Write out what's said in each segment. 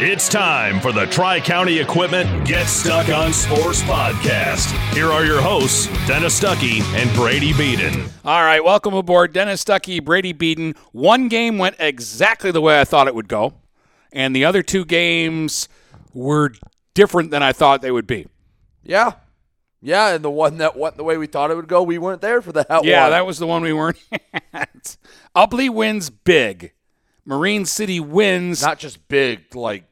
It's time for the Tri County Equipment Get Stuck on Sports podcast. Here are your hosts, Dennis Stuckey and Brady Beaton. All right, welcome aboard. Dennis Stuckey, Brady Beaton. One game went exactly the way I thought it would go, and the other two games were different than I thought they would be. Yeah. Yeah, and the one that went the way we thought it would go, we weren't there for that Yeah, one. Yeah, that was the one we weren't at. Ubly wins big. Marine City wins. not just big, like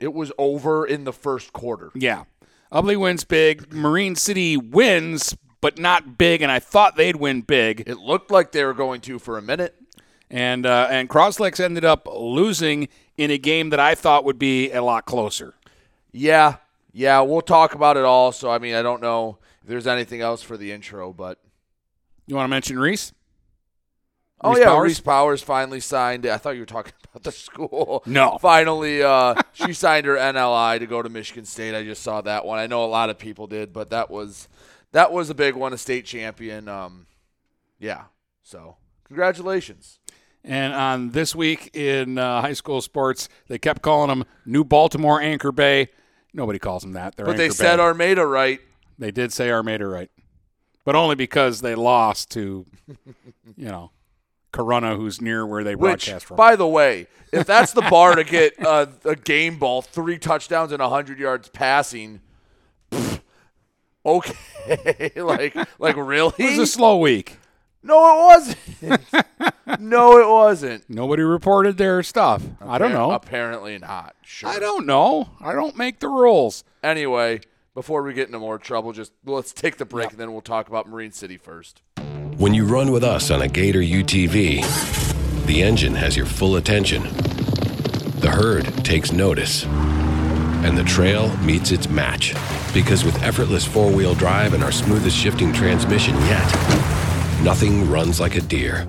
it was over in the first quarter. yeah. Ubly wins big. Marine City wins, but not big, and I thought they'd win big. It looked like they were going to for a minute. And uh, and Croslex ended up losing in a game that I thought would be a lot closer. Yeah. Yeah, we'll talk about it all. So I mean, I don't know if there's anything else for the intro, but You want to mention Reese? Oh Reese yeah, Powers? Reese Powers finally signed. I thought you were talking about the school. No. finally, uh, she signed her NLI to go to Michigan State. I just saw that one. I know a lot of people did, but that was that was a big one, a state champion. Um, yeah. So congratulations. And on this week in uh, high school sports, they kept calling them New Baltimore Anchor Bay. Nobody calls them that. They're But they Anchor said Bay. Armada right. they did say Armada right, but only because they lost to, you know, Corunna, who's near where they Which, broadcast from. by the way, if that's the bar to get uh, a game ball, three touchdowns and hundred yards passing, pfft, okay, like like really? it was a slow week. No, it wasn't. no, it wasn't. Nobody reported their stuff. I don't know. Apparently not. Sure. I don't know. I don't make the rules. Anyway, before we get into more trouble, just let's take the break and then we'll talk about Marine City first. When you run with us on a Gator UTV, the engine has your full attention. The herd takes notice. And the trail meets its match. Because with effortless four wheel drive and our smoothest shifting transmission yet, nothing runs like a deer.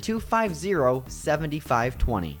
250 7520.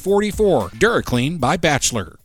44. DuraClean by Bachelor.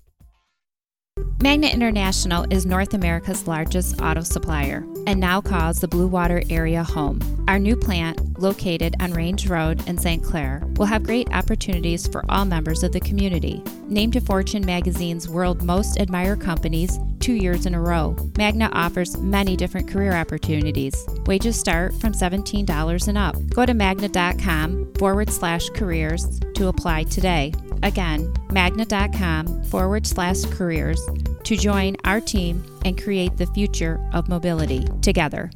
Magna International is North America's largest auto supplier and now calls the Blue Water area home. Our new plant, located on Range Road in St. Clair, will have great opportunities for all members of the community. Named to Fortune magazine's World Most Admired Companies two years in a row, Magna offers many different career opportunities. Wages start from $17 and up. Go to magna.com forward slash careers to apply today. Again, magna.com forward slash careers to join our team and create the future of mobility together.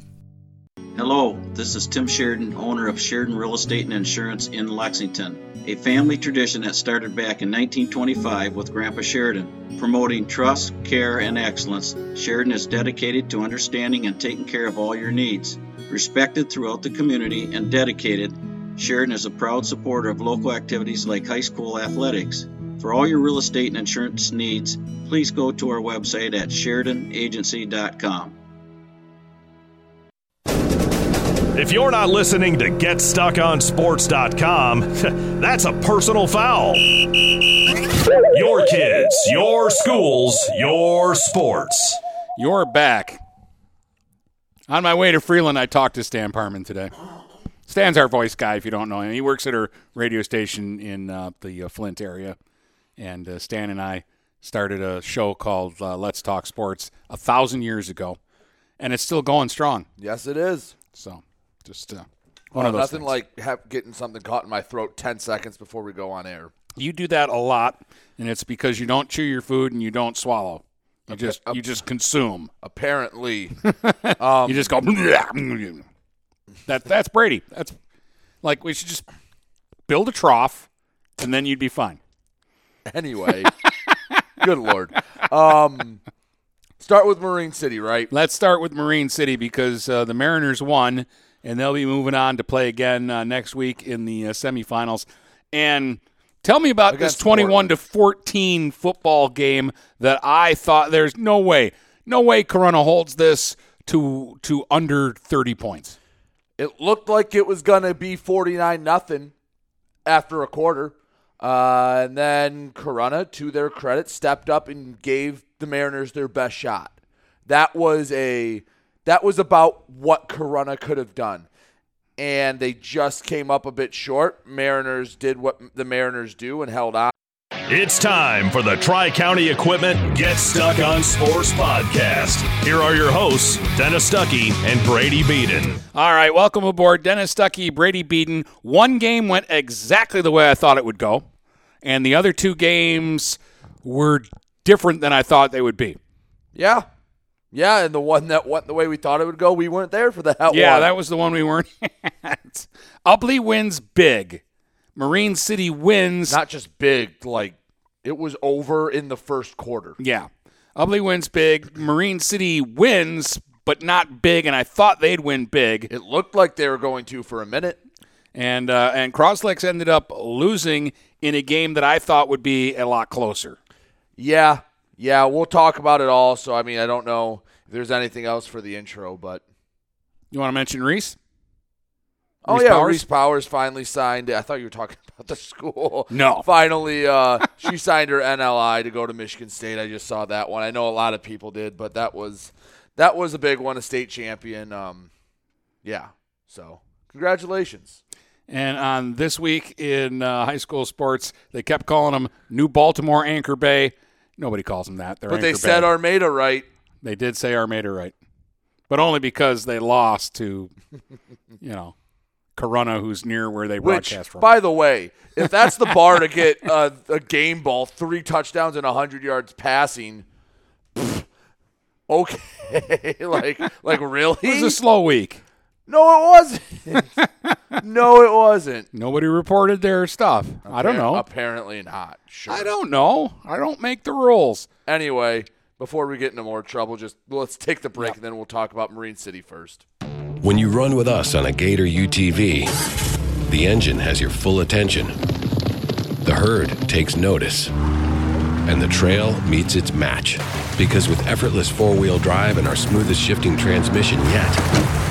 Hello, this is Tim Sheridan, owner of Sheridan Real Estate and Insurance in Lexington, a family tradition that started back in 1925 with Grandpa Sheridan. Promoting trust, care, and excellence, Sheridan is dedicated to understanding and taking care of all your needs. Respected throughout the community and dedicated, Sheridan is a proud supporter of local activities like high school athletics. For all your real estate and insurance needs, please go to our website at SheridanAgency.com. If you're not listening to GetStuckOnSports.com, that's a personal foul. Your kids, your schools, your sports. You're back. On my way to Freeland, I talked to Stan Parman today. Stan's our voice guy, if you don't know him. He works at our radio station in uh, the uh, Flint area. And uh, Stan and I started a show called uh, Let's Talk Sports a thousand years ago. And it's still going strong. Yes, it is. So just uh, one Well, of those nothing things. like have, getting something caught in my throat 10 seconds before we go on air. You do that a lot, and it's because you don't chew your food and you don't swallow. You just you just consume. Apparently. um, you just go. That that's Brady. That's like we should just build a trough, and then you'd be fine. Anyway, good lord. Um, start with Marine City, right? Let's start with Marine City because uh, the Mariners won, and they'll be moving on to play again uh, next week in the uh, semifinals. And tell me about Against this twenty-one to fourteen football game that I thought there's no way, no way Corunna holds this to to under thirty points. It looked like it was going to be 49 nothing after a quarter. Uh, and then Corunna, to their credit, stepped up and gave the Mariners their best shot. That was a that was about what Corunna could have done. And they just came up a bit short. Mariners did what the Mariners do and held on. It's time for the Tri County Equipment Get Stuck on Sports podcast. Here are your hosts, Dennis Stuckey and Brady Beaton. All right, welcome aboard, Dennis Stuckey, Brady Beaton. One game went exactly the way I thought it would go, and the other two games were different than I thought they would be. Yeah. Yeah, and the one that went the way we thought it would go, we weren't there for hell Yeah, one. that was the one we weren't at. Ubly wins big. Marine City wins. Not just big, like it was over in the first quarter. Yeah. Ubly wins big. Marine City wins, but not big, and I thought they'd win big. It looked like they were going to for a minute. And uh, and Croslex ended up losing in a game that I thought would be a lot closer. Yeah, yeah, we'll talk about it all. So I mean, I don't know if there's anything else for the intro, but You want to mention Reese? oh Reese yeah, Powers? Reese Powers finally signed. I thought you were talking about the school. No. finally, uh, she signed her NLI to go to Michigan State. I just saw that one. I know a lot of people did, but that was that was a big one, a state champion. Um, yeah, so congratulations. And on this week in uh, high school sports, they kept calling them New Baltimore Anchor Bay. Nobody calls them that. They're But they said Bay. Armada right. They did say Armada right, but only because they lost to, you know, Corunna, who's near where they Which, broadcast from. by the way, if that's the bar to get uh, a game ball, three touchdowns and 100 yards passing, pfft, okay. like, like really? it was a slow week. No, it wasn't. no, it wasn't. Nobody reported their stuff. I don't know. Apparently not. Sure. I don't know. I don't make the rules. Anyway, before we get into more trouble, just let's take the break and then we'll talk about Marine City first. When you run with us on a Gator UTV, the engine has your full attention. The herd takes notice. And the trail meets its match. Because with effortless four wheel drive and our smoothest shifting transmission yet,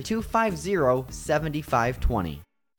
250 7520.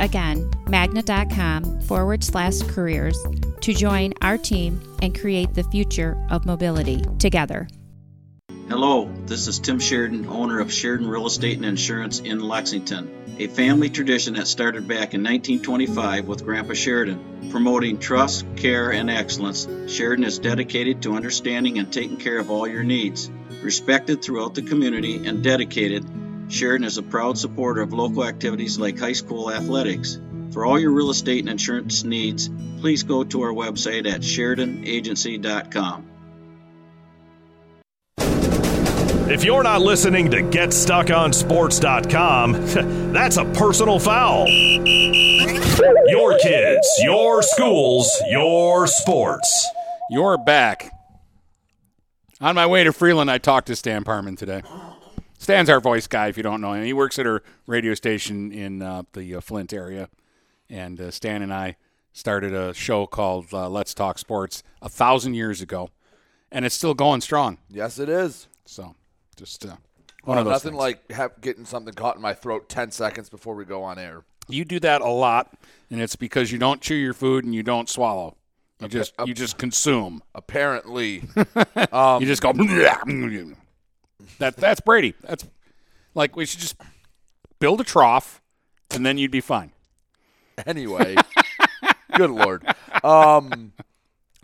Again, magna.com forward slash careers to join our team and create the future of mobility together. Hello, this is Tim Sheridan, owner of Sheridan Real Estate and Insurance in Lexington, a family tradition that started back in 1925 with Grandpa Sheridan. Promoting trust, care, and excellence, Sheridan is dedicated to understanding and taking care of all your needs. Respected throughout the community and dedicated, Sheridan is a proud supporter of local activities like high school athletics. For all your real estate and insurance needs, please go to our website at SheridanAgency.com. If you're not listening to GetStuckOnSports.com, that's a personal foul. Your kids, your schools, your sports. You're back. On my way to Freeland, I talked to Stan Parman today. Stan's our voice guy, if you don't know him. He works at our radio station in uh, the uh, Flint area. And uh, Stan and I started a show called uh, Let's Talk Sports a thousand years ago. And it's still going strong. Yes, it is. So just uh, Well, of those nothing things. like have, getting something caught in my throat 10 seconds before we go on air. You do that a lot, and it's because you don't chew your food and you don't swallow. You just you just consume. Apparently. um, you just go. That that's Brady. That's like we should just build a trough, and then you'd be fine. Anyway, good lord. Um,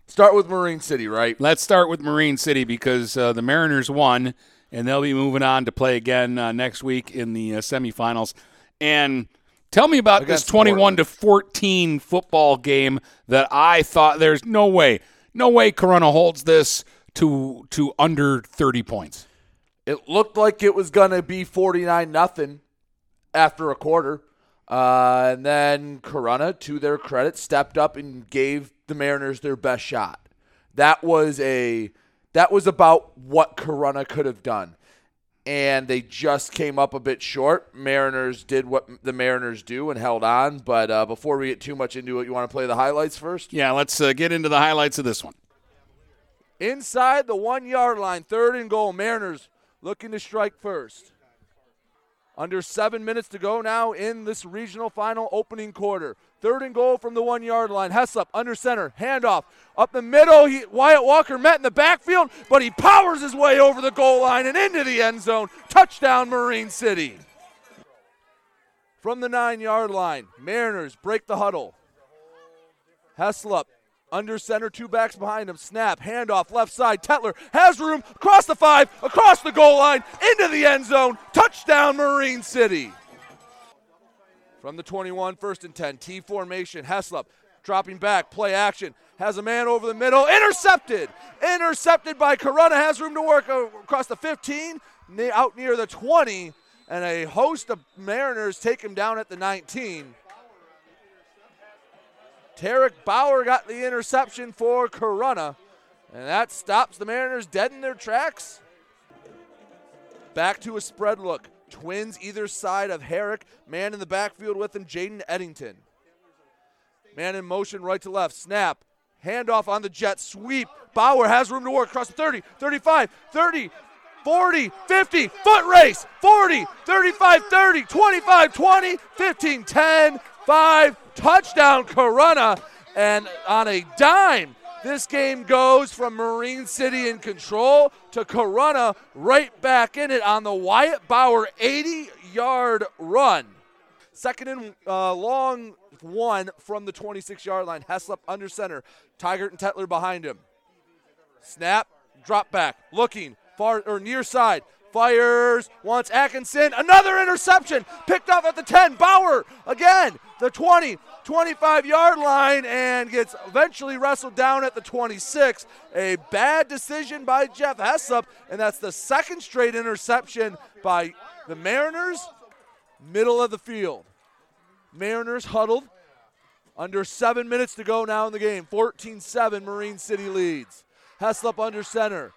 start with Marine City, right? Let's start with Marine City because uh, the Mariners won, and they'll be moving on to play again uh, next week in the uh, semifinals. And tell me about Against this twenty-one to fourteen football game that I thought there's no way, no way Corunna holds this to to under thirty points. It looked like it was going to be 49 nothing after a quarter. Uh, and then Corunna, to their credit, stepped up and gave the Mariners their best shot. That was a that was about what Corunna could have done. And they just came up a bit short. Mariners did what the Mariners do and held on. But uh, before we get too much into it, you want to play the highlights first? Yeah, let's uh, get into the highlights of this one. Inside the one yard line, third and goal. Mariners looking to strike first. Under seven minutes to go now in this regional final opening quarter. Third and goal from the one yard line. Heslop under center. Handoff. Up the middle. He, Wyatt Walker met in the backfield, but he powers his way over the goal line and into the end zone. Touchdown, Marine City. From the nine yard line, Mariners break the huddle. Heslop under center, two backs behind him. Snap, handoff, left side. Tetler has room across the five, across the goal line, into the end zone. Touchdown, Marine City. From the 21, first and 10, T formation. Heslop dropping back, play action. Has a man over the middle, intercepted. Intercepted by Corunna. Has room to work across the 15, out near the 20, and a host of Mariners take him down at the 19. Tarek Bauer got the interception for Corunna, and that stops the Mariners dead in their tracks. Back to a spread look. Twins either side of Herrick. Man in the backfield with him, Jaden Eddington. Man in motion right to left. Snap. Handoff on the jet sweep. Bauer has room to work across the 30, 35, 30, 40, 50. Foot race. 40, 35, 30, 25, 20, 15, 10, 5. Touchdown, Corunna. And on a dime, this game goes from Marine City in control to Corunna right back in it on the Wyatt Bauer 80 yard run. Second and uh, long one from the 26 yard line. Heslop under center. Tigert and Tetler behind him. Snap, drop back, looking far or near side. Fires, wants Atkinson. Another interception picked off at the 10. Bauer again, the 20, 25 yard line, and gets eventually wrestled down at the 26. A bad decision by Jeff Heslop, and that's the second straight interception by the Mariners. Middle of the field. Mariners huddled. Under seven minutes to go now in the game. 14 7, Marine City leads. Heslop under center.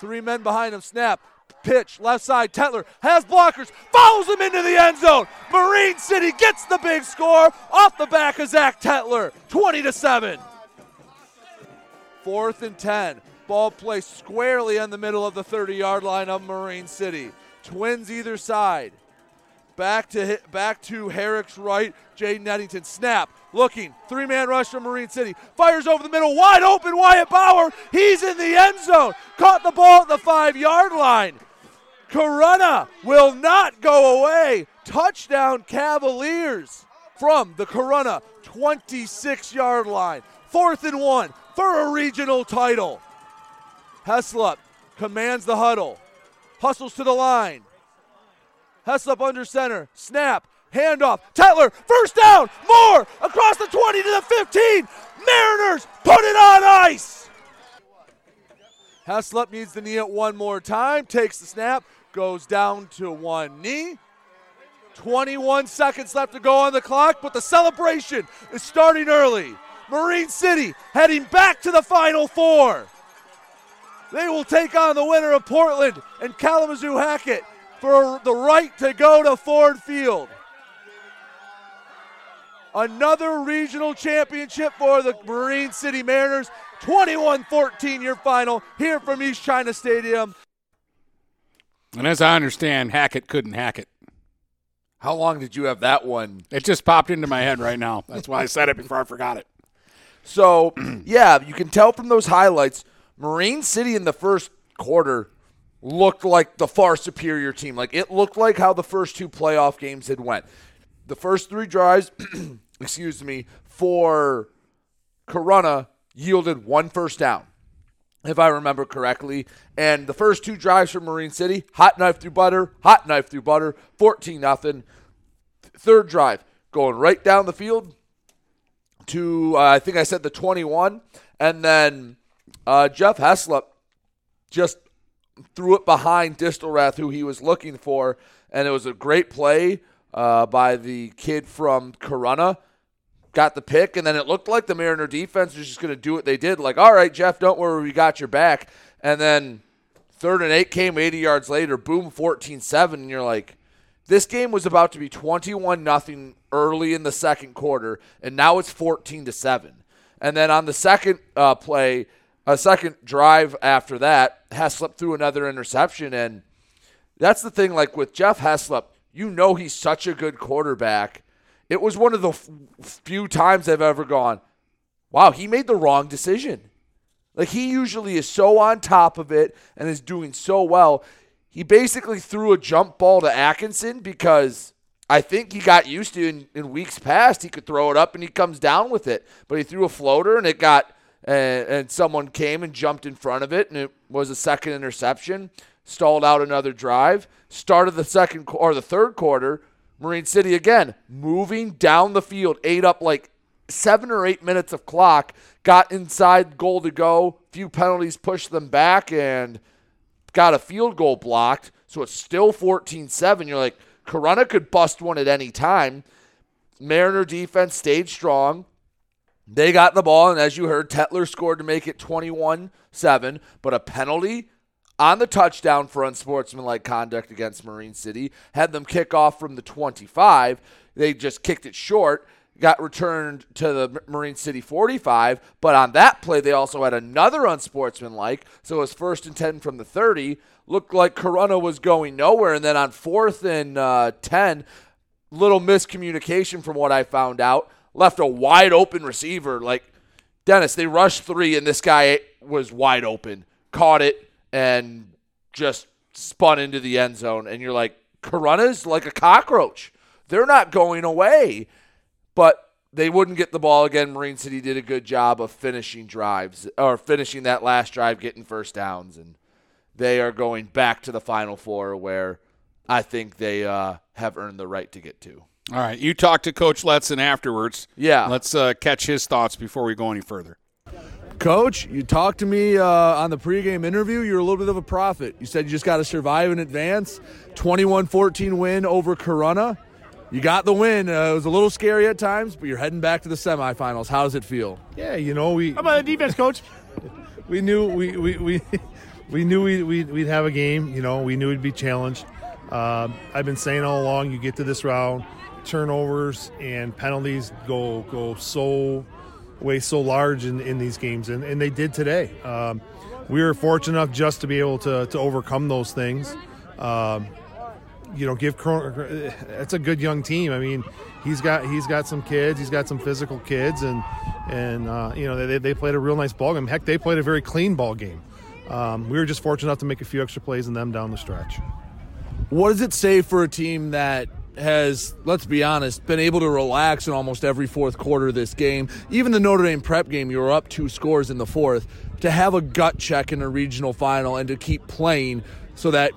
Three men behind him. Snap. Pitch. Left side. Tetler has blockers. Follows him into the end zone. Marine City gets the big score off the back of Zach Tetler. 20 to 7. Fourth and 10. Ball placed squarely in the middle of the 30 yard line of Marine City. Twins either side. Back to hit, back to Herrick's right. Jaden Eddington snap, looking three man rush from Marine City. Fires over the middle, wide open. Wyatt Bauer. He's in the end zone. Caught the ball at the five yard line. Corunna will not go away. Touchdown Cavaliers from the Corunna 26 yard line. Fourth and one for a regional title. Heslop commands the huddle, hustles to the line. Heslop under center, snap, handoff. Tetler, first down, Moore across the 20 to the 15. Mariners put it on ice. Heslop needs the knee at one more time, takes the snap, goes down to one knee. 21 seconds left to go on the clock, but the celebration is starting early. Marine City heading back to the Final Four. They will take on the winner of Portland and Kalamazoo Hackett for the right to go to Ford Field. Another regional championship for the Marine City Mariners. 21 14 your final here from East China Stadium. And as I understand, Hackett couldn't hack it. How long did you have that one? It just popped into my head right now. That's why I said it before I forgot it. So, yeah, you can tell from those highlights, Marine City in the first quarter looked like the far superior team. Like it looked like how the first two playoff games had went. The first three drives, excuse me, for Corunna yielded one first down, if I remember correctly. And the first two drives for Marine City, hot knife through butter, hot knife through butter, 14 nothing. Third drive, going right down the field to uh, I think I said the 21, and then uh, Jeff Heslop just threw it behind Distelrath, who he was looking for, and it was a great play uh, by the kid from Corunna. Got the pick, and then it looked like the Mariner defense was just going to do what they did. Like, all right, Jeff, don't worry, we got your back. And then third and eight came 80 yards later, boom, 14 7. And you're like, this game was about to be 21 nothing early in the second quarter, and now it's 14 to 7. And then on the second uh, play, a second drive after that, Heslop threw another interception. And that's the thing, like with Jeff Heslop, you know he's such a good quarterback. It was one of the f- few times I've ever gone, wow, he made the wrong decision. Like he usually is so on top of it and is doing so well. He basically threw a jump ball to Atkinson because I think he got used to in, in weeks past he could throw it up and he comes down with it. But he threw a floater and it got and, and someone came and jumped in front of it and it was a second interception. Stalled out another drive. Started the second or the third quarter. Marine City again moving down the field, ate up like seven or eight minutes of clock. Got inside goal to go. Few penalties pushed them back and got a field goal blocked. So it's still 14 7. You're like, Corunna could bust one at any time. Mariner defense stayed strong. They got the ball, and as you heard, Tetler scored to make it 21 7, but a penalty on the touchdown for unsportsmanlike conduct against Marine City had them kick off from the 25. They just kicked it short, got returned to the Marine City 45, but on that play, they also had another unsportsmanlike, so it was first and 10 from the 30. Looked like Corunna was going nowhere, and then on fourth and uh, 10, little miscommunication from what I found out left a wide open receiver. Like Dennis, they rushed three, and this guy was wide open, caught it, and just spun into the end zone. And you're like, Corunna's like a cockroach. They're not going away. But they wouldn't get the ball again. Marine City did a good job of finishing drives or finishing that last drive, getting first downs, and they are going back to the Final Four where I think they uh, have earned the right to get to. All right, you talked to Coach Letson afterwards. Yeah. Let's uh, catch his thoughts before we go any further. Coach, you talked to me uh, on the pregame interview. You're a little bit of a prophet. You said you just got to survive in advance. 21 14 win over Corunna. You got the win. Uh, it was a little scary at times, but you're heading back to the semifinals. How does it feel? Yeah, you know, we. How about the defense, coach? we knew we, we, we, we knew we'd, we'd, we'd, have a game. You know, we knew we'd be challenged. Um, I've been saying all along, you get to this round, turnovers and penalties go go so way so large in, in these games, and, and they did today. Um, we were fortunate enough just to be able to, to overcome those things. Um, you know, give. It's a good young team. I mean, he's got he's got some kids. He's got some physical kids, and and uh, you know they, they played a real nice ball game. Heck, they played a very clean ball game. Um, we were just fortunate enough to make a few extra plays in them down the stretch. What does it say for a team that has, let's be honest, been able to relax in almost every fourth quarter of this game? Even the Notre Dame prep game, you were up two scores in the fourth. To have a gut check in a regional final and to keep playing so that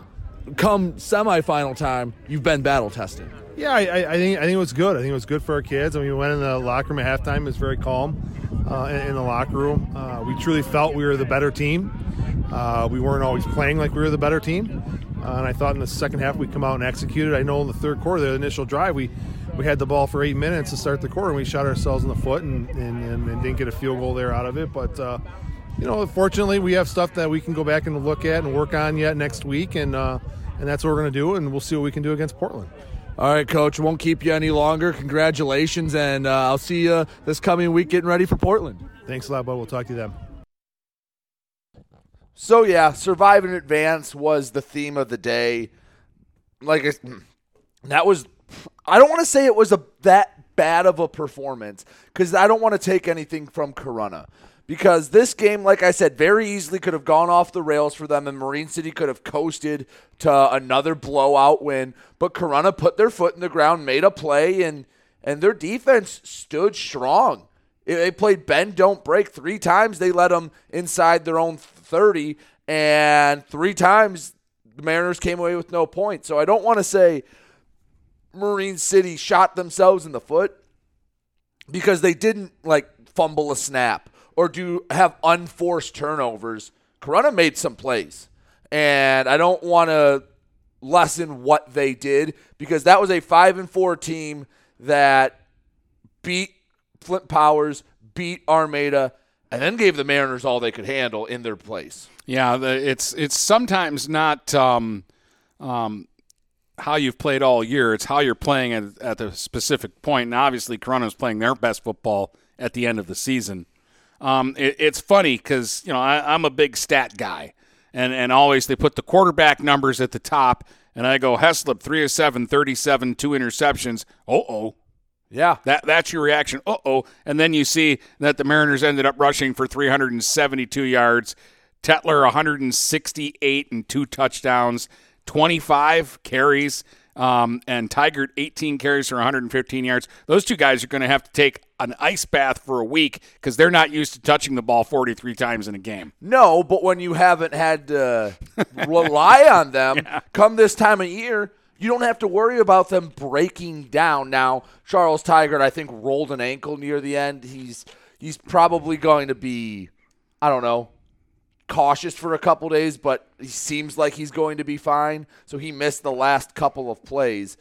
come semifinal time, you've been battle tested. Yeah, I, I, think I think it was good. I think it was good for our kids. I mean, we went in the locker room at halftime. It was very calm uh, in, in, the locker room. Uh, we truly felt we were the better team. Uh, we weren't always playing like we were the better team, uh, and I thought in the second half we come out and executed. I know in the third quarter, the initial drive, we we had the ball for eight minutes to start the quarter, and we shot ourselves in the foot and, and, and, and didn't get a field goal there out of it. But uh, you know, fortunately, we have stuff that we can go back and look at and work on yet next week, and uh, and that's what we're going to do, and we'll see what we can do against Portland. All right, coach. Won't keep you any longer. Congratulations, and uh, I'll see you this coming week getting ready for Portland. Thanks a lot, bud. We'll talk to you then. So yeah, survive in advance was the theme of the day. Like that was, I don't want to say it was a that bad of a performance because I don't want to take anything from Corunna because this game, like I said, very easily could have gone off the rails for them, and Marine City could have coasted to another blowout win. But Corunna put their foot in the ground, made a play, and and their defense stood strong. They played bend, don't break three times. They let them inside their own 30, and three times the Mariners came away with no points. So I don't want to say Marine City shot themselves in the foot because they didn't like fumble a snap or do have unforced turnovers. Corunna made some plays, and I don't want to lessen what they did because that was a five and four team that beat Flint Powers, beat Armada, and then gave the Mariners all they could handle in their place. Yeah, it's it's sometimes not um, um, how you've played all year; it's how you're playing at, at the specific point. And obviously, Corunna's playing their best football at the end of the season. Um, it, it's funny because you know I, I'm a big stat guy, and and always they put the quarterback numbers at the top, and I go Heslop three of seven, 37, two interceptions. Oh oh. Yeah. That that's your reaction. Uh oh. And then you see that the Mariners ended up rushing for 372 yards. Tetler 168 and two touchdowns, 25 carries. Um, and Tigert 18 carries for 115 yards. Those two guys are going to have to take an ice bath for a week because they're not used to touching the ball 43 times in a game. No, but when you haven't had to rely on them yeah. come this time of year, you don't have to worry about them breaking down. Now, Charles Tigert, I think, rolled an ankle near the end. He's he's probably going to be, I don't know, cautious for a couple days, but he seems like he's going to be fine. So he missed the last couple of plays.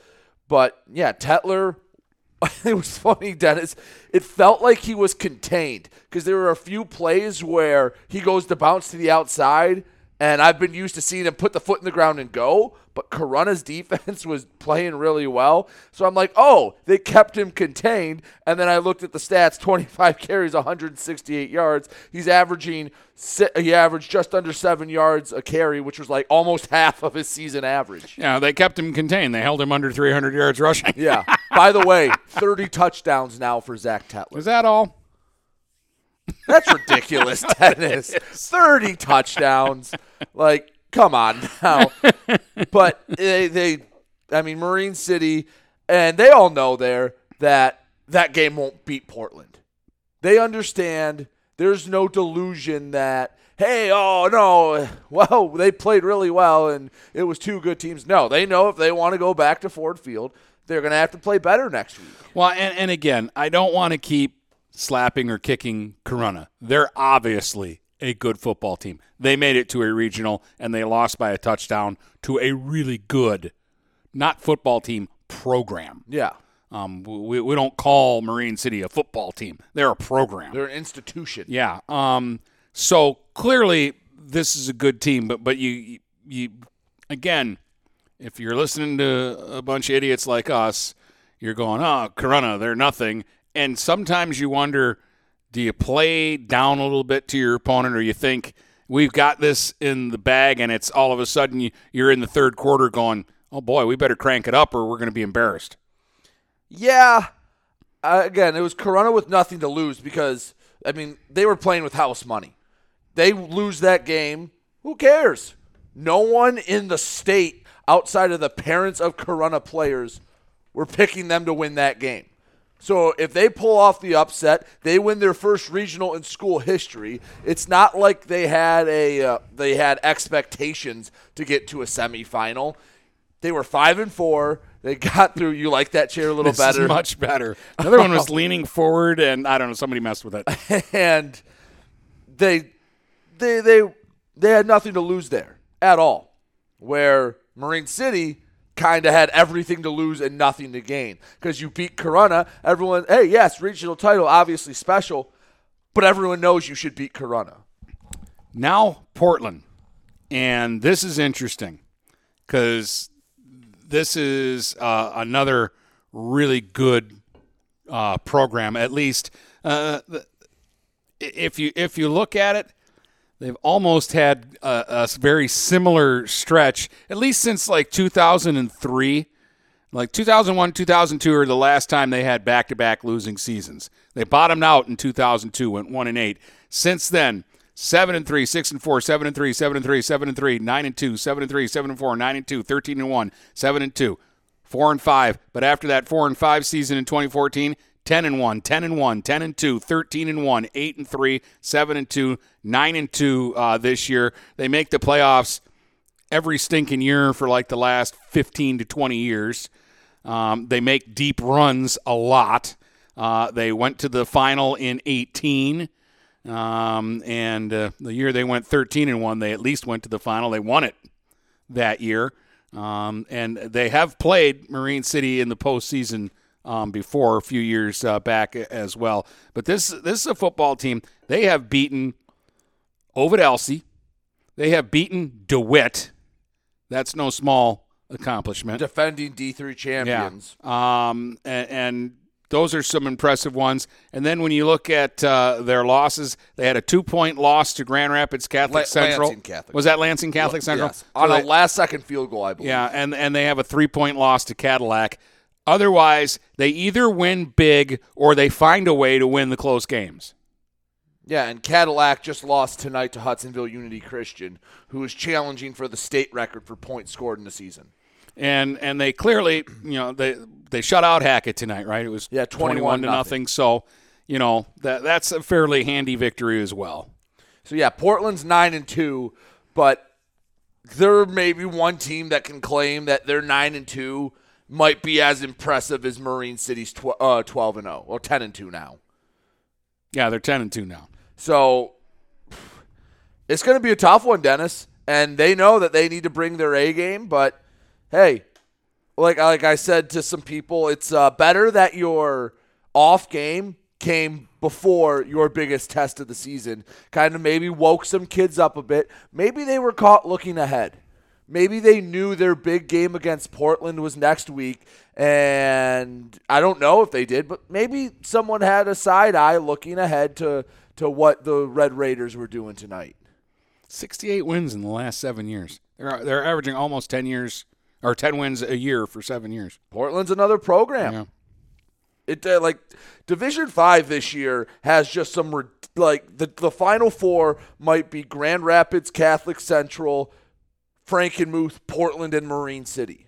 But yeah, Tetler, it was funny, Dennis. It felt like he was contained because there were a few plays where he goes to bounce to the outside and I've been used to seeing him put the foot in the ground and go, but Corunna's defense was playing really well. So I'm like, oh, they kept him contained. And then I looked at the stats 25 carries, 168 yards. He's averaging, he averaged just under seven yards a carry, which was like almost half of his season average. Yeah, they kept him contained. They held him under 300 yards rushing. yeah. By the way, 30 touchdowns now for Zach Tetler. Was that all? That's ridiculous, Dennis. 30 touchdowns. Like, come on now. But they, they, I mean, Marine City, and they all know there that that game won't beat Portland. They understand there's no delusion that, hey, oh, no, well, they played really well and it was two good teams. No, they know if they want to go back to Ford Field, they're going to have to play better next week. Well, and, and again, I don't want to keep slapping or kicking Corunna. They're obviously a good football team. They made it to a regional and they lost by a touchdown to a really good, not football team, program. Yeah. Um, we, we don't call Marine City a football team. They're a program. They're an institution. Yeah. Um, so clearly this is a good team, but but you you again, if you're listening to a bunch of idiots like us, you're going, oh, Corunna, they're nothing, and sometimes you wonder do you play down a little bit to your opponent or you think we've got this in the bag and it's all of a sudden you, you're in the third quarter going oh boy, we better crank it up or we're going to be embarrassed. Yeah. Uh, again, it was Corunna with nothing to lose because I mean they were playing with house money. They lose that game. Who cares? No one in the state outside of the parents of Corunna players were picking them to win that game. So if they pull off the upset, they win their first regional in school history. It's not like they had a uh, they had expectations to get to a semifinal. They were five and four. They got through. You like that chair a little This better? much better. Another one was leaning forward, and I don't know, somebody messed with it. and they they they they had nothing to lose there at all. Where Marine City kind of had everything to lose and nothing to gain because you beat Corunna. Everyone, hey, yes, regional title, obviously special, but everyone knows you should beat Corunna. Now Portland, and this is interesting because this is uh, another really good uh, program. At least, uh, if you if you look at it, they've almost had a, a very similar stretch, at least since like 2003. Like 2001, 2002 are the last time they had back-to-back losing seasons. They bottomed out in 2002, went one and eight. Since then, seven and three, six and four, seven and three, seven and three, seven and three, nine and two, seven and three, seven and four, nine and two, 13 and one, seven and two, four and five. But after that four and five season in 2014, 10 and 1, 10 and 1, 10 and 2, 13 and 1, 8 and 3, 7 and 2, 9 and 2 uh, this year. They make the playoffs every stinking year for like the last 15 to 20 years. Um, they make deep runs a lot. Uh, they went to the final in 18. Um, and uh, the year they went 13 and 1, they at least went to the final. They won it that year. Um, and they have played Marine City in the postseason um, before a few years uh, back as well. But this this is a football team. They have beaten Ovid Elsie. They have beaten DeWitt. That's no small accomplishment. Defending D3 champions. Yeah. Um, and, and those are some impressive ones. And then when you look at uh, their losses, they had a two point loss to Grand Rapids Catholic La- Central. Lansing Catholic. Was that Lansing Catholic Central? Yes. On So a they- last second field goal, I believe. yeah, and and they have a three point loss to Cadillac. Otherwise, they either win big or they find a way to win the close games. Yeah, and Cadillac just lost tonight to Hudsonville Unity Christian, who is challenging for the state record for points scored in the season. And and they clearly, you know, they they shut out Hackett tonight, right? It was Yeah, 21 to nothing. nothing. So, you know, that that's a fairly handy victory as well. So yeah, Portland's nine and two, but there may be one team that can claim that they're nine and two might be as impressive as Marine City's tw- uh, twelve and zero or ten and two now. Yeah, they're 10 and 2 now. So it's going to be a tough one, Dennis. And they know that they need to bring their A game. But hey, like like I said to some people, it's uh, better that your off game came before your biggest test of the season. Kind of maybe woke some kids up a bit. Maybe they were caught looking ahead. Maybe they knew their big game against Portland was next week, and I don't know if they did, but maybe someone had a side eye looking ahead to to what the Red Raiders were doing tonight. 68 wins in the last 7 years. They're they're averaging almost 10 years or 10 wins a year for 7 years. Portland's another program. Yeah. It uh, like Division Five this year has just some like the the Final Four might be Grand Rapids, Catholic Central, Frankenmuth, Portland, and Marine City.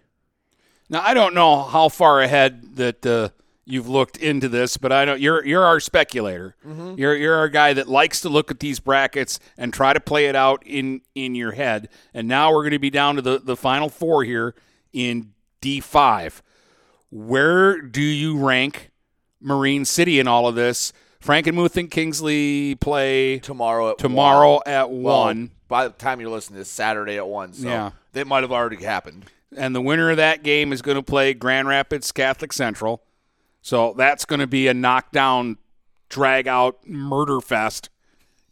Now I don't know how far ahead that uh, you've looked into this, but I know you're you're our speculator. Mhm. You're you're our guy that likes to look at these brackets and try to play it out in in your head. And now we're going to be down to the the final four here in D five. Where do you rank Marine City in all of this? Frankenmuth and Kingsley play tomorrow at tomorrow one. at Well, one. By the time you're listening, it's Saturday at one. So Yeah. that might have already happened. and the winner of that game is going to play Grand Rapids Catholic Central. So that's going to be a knockdown, drag out murder fest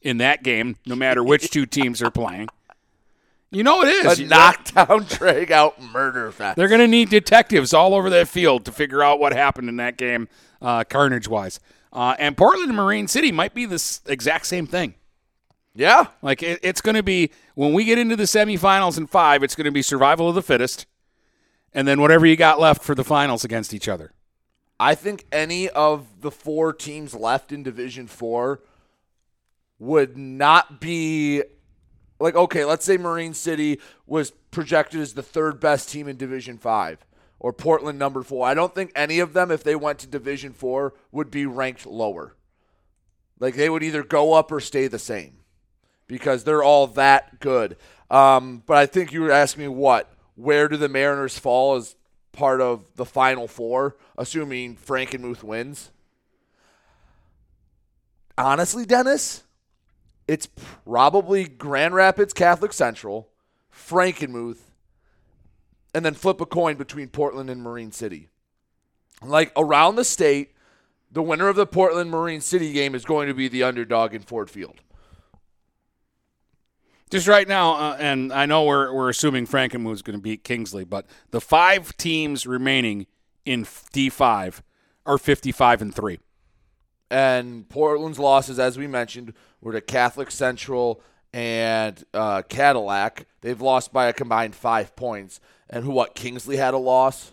in that game, no matter which two teams are playing. You know it is. A knockdown, drag out murder fest. They're going to need detectives all over that field to figure out what happened in that game, uh, carnage wise. Uh, and Portland and Marine City might be this exact same thing. Yeah. Like it, it's going to be when we get into the semifinals in five, it's going to be survival of the fittest. and then whatever you got left for the finals against each other. I think any of the four teams left in Division Four would not be like okay. Let's say Marine City was projected as the third best team in Division Five, or Portland number four. I don't think any of them, if they went to Division Four, would be ranked lower. Like they would either go up or stay the same because they're all that good. Um, but I think you were asking me what? Where do the Mariners fall as part of the final four, assuming Frankenmuth wins? Honestly, Dennis, it's probably Grand Rapids Catholic Central, Frankenmuth, and then flip a coin between Portland and Marine City. Like around the state, the winner of the Portland Marine City game is going to be the underdog in Ford Field. Just right now, uh, and I know we're we're assuming Frankenmuth is going to beat Kingsley, but the five teams remaining in D five are fifty five and three. And Portland's losses, as we mentioned, were to Catholic Central and uh, Cadillac. They've lost by a combined five points. And who? What? Kingsley had a loss.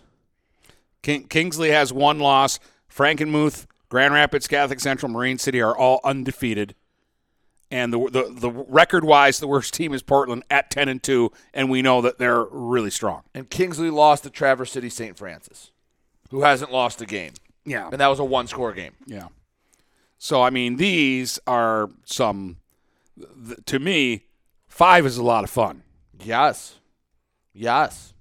King, Kingsley has one loss. Frankenmuth, Grand Rapids, Catholic Central, Marine City are all undefeated. And the the, the record wise, the worst team is Portland at ten and two, and we know that they're really strong. And Kingsley lost to Traverse City St. Francis, who hasn't lost a game. Yeah. And that was a one score game. Yeah. So I mean, these are some. th- To me, five is a lot of fun. Yes. Yes.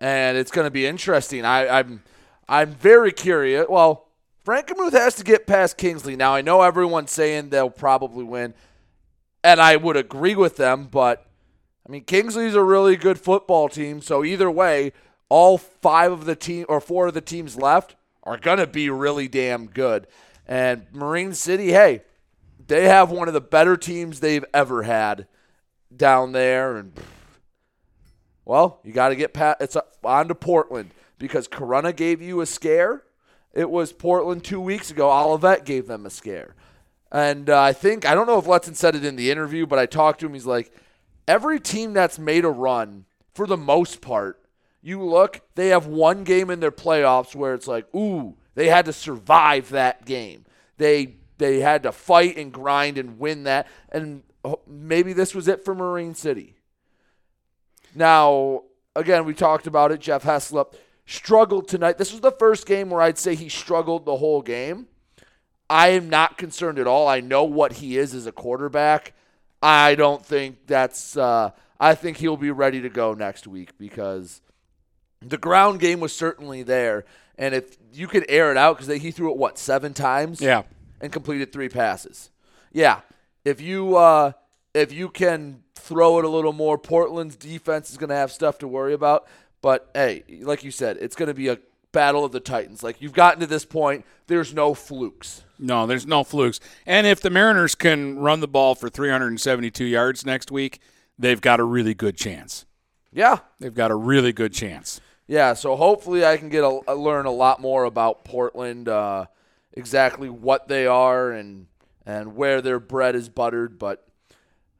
And it's going to be interesting. I, I'm I'm very curious. Well, Frankenmuth has to get past Kingsley. Now, I know everyone's saying they'll probably win, and I would agree with them, but I mean, Kingsley's a really good football team, so either way, all five of the team or four of the teams left are going to be really damn good. And Marine City, hey, they have one of the better teams they've ever had down there and well, you got to get past It's on to Portland because Corunna gave you a scare. It was Portland two weeks ago. Olivet gave them a scare, and uh, I think I don't know if Letson said it in the interview, but I talked to him. He's like, every team that's made a run, for the most part, you look, they have one game in their playoffs where it's like, ooh, they had to survive that game. They they had to fight and grind and win that, and oh, maybe this was it for Marine City. Now, again, we talked about it. Jeff Heslop struggled tonight. This was the first game where I'd say he struggled the whole game. I am not concerned at all. I know what he is as a quarterback. I don't think that's. Uh, I think he'll be ready to go next week because the ground game was certainly there, and if you could air it out because he threw it what seven times, Yeah. and completed three passes. Yeah, if you uh, if you can throw it a little more, Portland's defense is going to have stuff to worry about. But hey, like you said, it's going to be a battle of the Titans. Like you've gotten to this point, there's no flukes. No, there's no flukes. And if the Mariners can run the ball for 372 yards next week, they've got a really good chance. Yeah, They've got a really good chance. Yeah, so hopefully I can get a, a- learn a lot more about Portland, uh, exactly what they are and and where their bread is buttered. But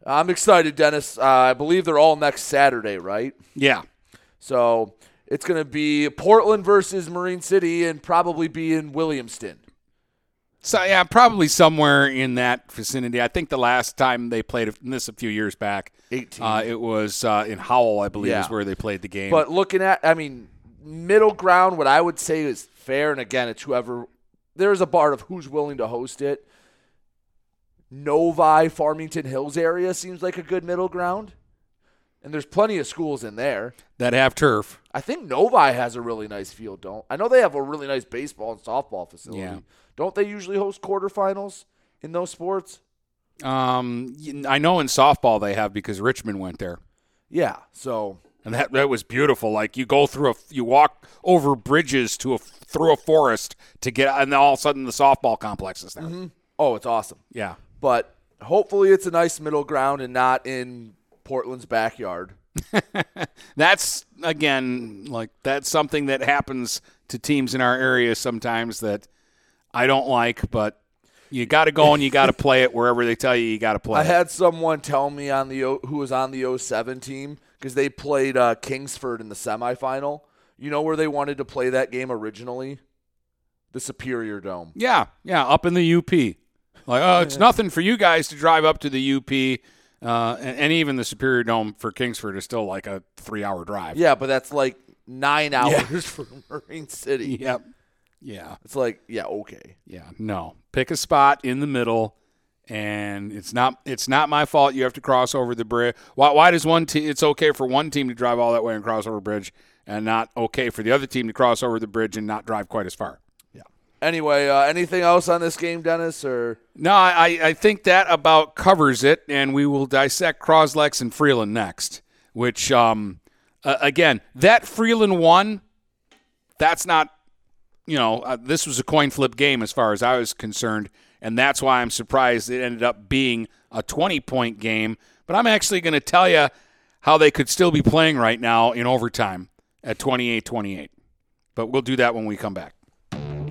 I'm excited, Dennis. Uh, I believe they're all next Saturday, right? Yeah. So it's going to be Portland versus Marine City, and probably be in Williamston. So yeah, probably somewhere in that vicinity. I think the last time they played this a few years back, 18. uh, it was uh, in Howell, I believe, Yeah. is where they played the game. But looking at, I mean, middle ground, what I would say is fair. And again, it's whoever, there's a part of who's willing to host it. Novi, Farmington Hills area seems like a good middle ground. And there's plenty of schools in there. that have turf. I think Novi has a really nice field, don't I know they have a really nice baseball and softball facility. Yeah. Don't they usually host quarterfinals in those sports? Um, I know in softball they have because Richmond went there, Yeah. So and that that was beautiful. Like you go through a, you walk over bridges to a through a forest to get, and then all of a sudden the softball complex is there. Oh, it's awesome. Yeah. But hopefully it's a nice middle ground and not in Portland's backyard. That's again like that's something that happens to teams in our area sometimes that I don't like, but you got to go and you got to play it wherever they tell you you got to play. I it. had someone tell me on the O- who was on the 07 team because they played uh, Kingsford in the semifinal You know where they wanted to play that game originally? The Superior Dome. Yeah, yeah, up in the UP. Like, oh, it's nothing for you guys to drive up to the UP, uh, and, and even the Superior Dome for Kingsford is still like a three-hour drive. Yeah, but that's like nine hours from Marine City. Yep. Yeah. It's like, yeah, okay. Yeah. No. Pick a spot in the middle, and it's not it's not my fault. You have to cross over the bridge. Why? Why does one team? It's okay for one team to drive all that way and cross over a bridge, and not okay for the other team to cross over the bridge and not drive quite as far. Anyway, uh, anything else on this game, Dennis? Or No, I, I think that about covers it, and we will dissect Croslex and Freeland next. Which, um, uh, again, that Freeland one, that's not, you know, uh, this was a coin flip game as far as I was concerned, and that's why I'm surprised it ended up being a 20 point game. But I'm actually going to tell you how they could still be playing right now in overtime at 28 28. But we'll do that when we come back.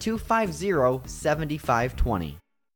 250 7520.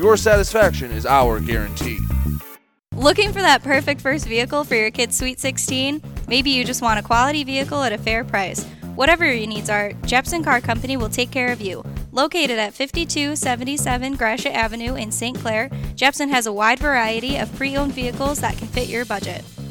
your satisfaction is our guarantee. Looking for that perfect first vehicle for your kid's Sweet 16? Maybe you just want a quality vehicle at a fair price. Whatever your needs are, Jepson Car Company will take care of you. Located at 5277 Gratiot Avenue in St. Clair, Jepson has a wide variety of pre owned vehicles that can fit your budget.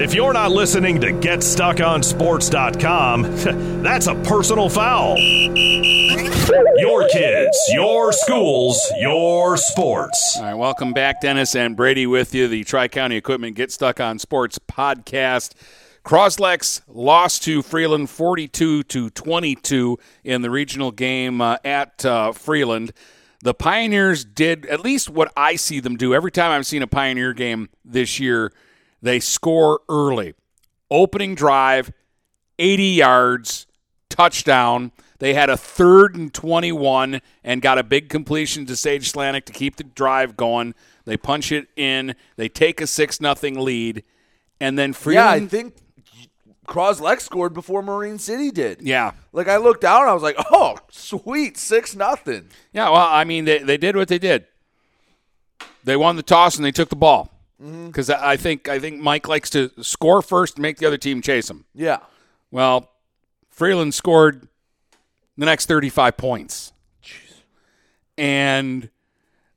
If you're not listening to GetStuckOnSports.com, that's a personal foul. Your kids, your schools, your sports. All right, welcome back, Dennis and Brady with you, the Tri County Equipment Get Stuck on Sports podcast. Croslex lost to Freeland 42 to 22 in the regional game uh, at uh, Freeland. The Pioneers did at least what I see them do every time I've seen a Pioneer game this year they score early. Opening drive, 80 yards, touchdown. They had a third and 21 and got a big completion to Sage Slanik to keep the drive going. They punch it in. They take a 6 nothing lead. And then Freeland. Yeah, I think Croslex scored before Marine City did. Yeah. Like I looked down, I was like, "Oh, sweet, six nothing." Yeah, well, I mean, they, they did what they did. They won the toss and they took the ball because mm-hmm. I think I think Mike likes to score first and make the other team chase him. Yeah. Well, Freeland scored the next 35 points. Jeez. And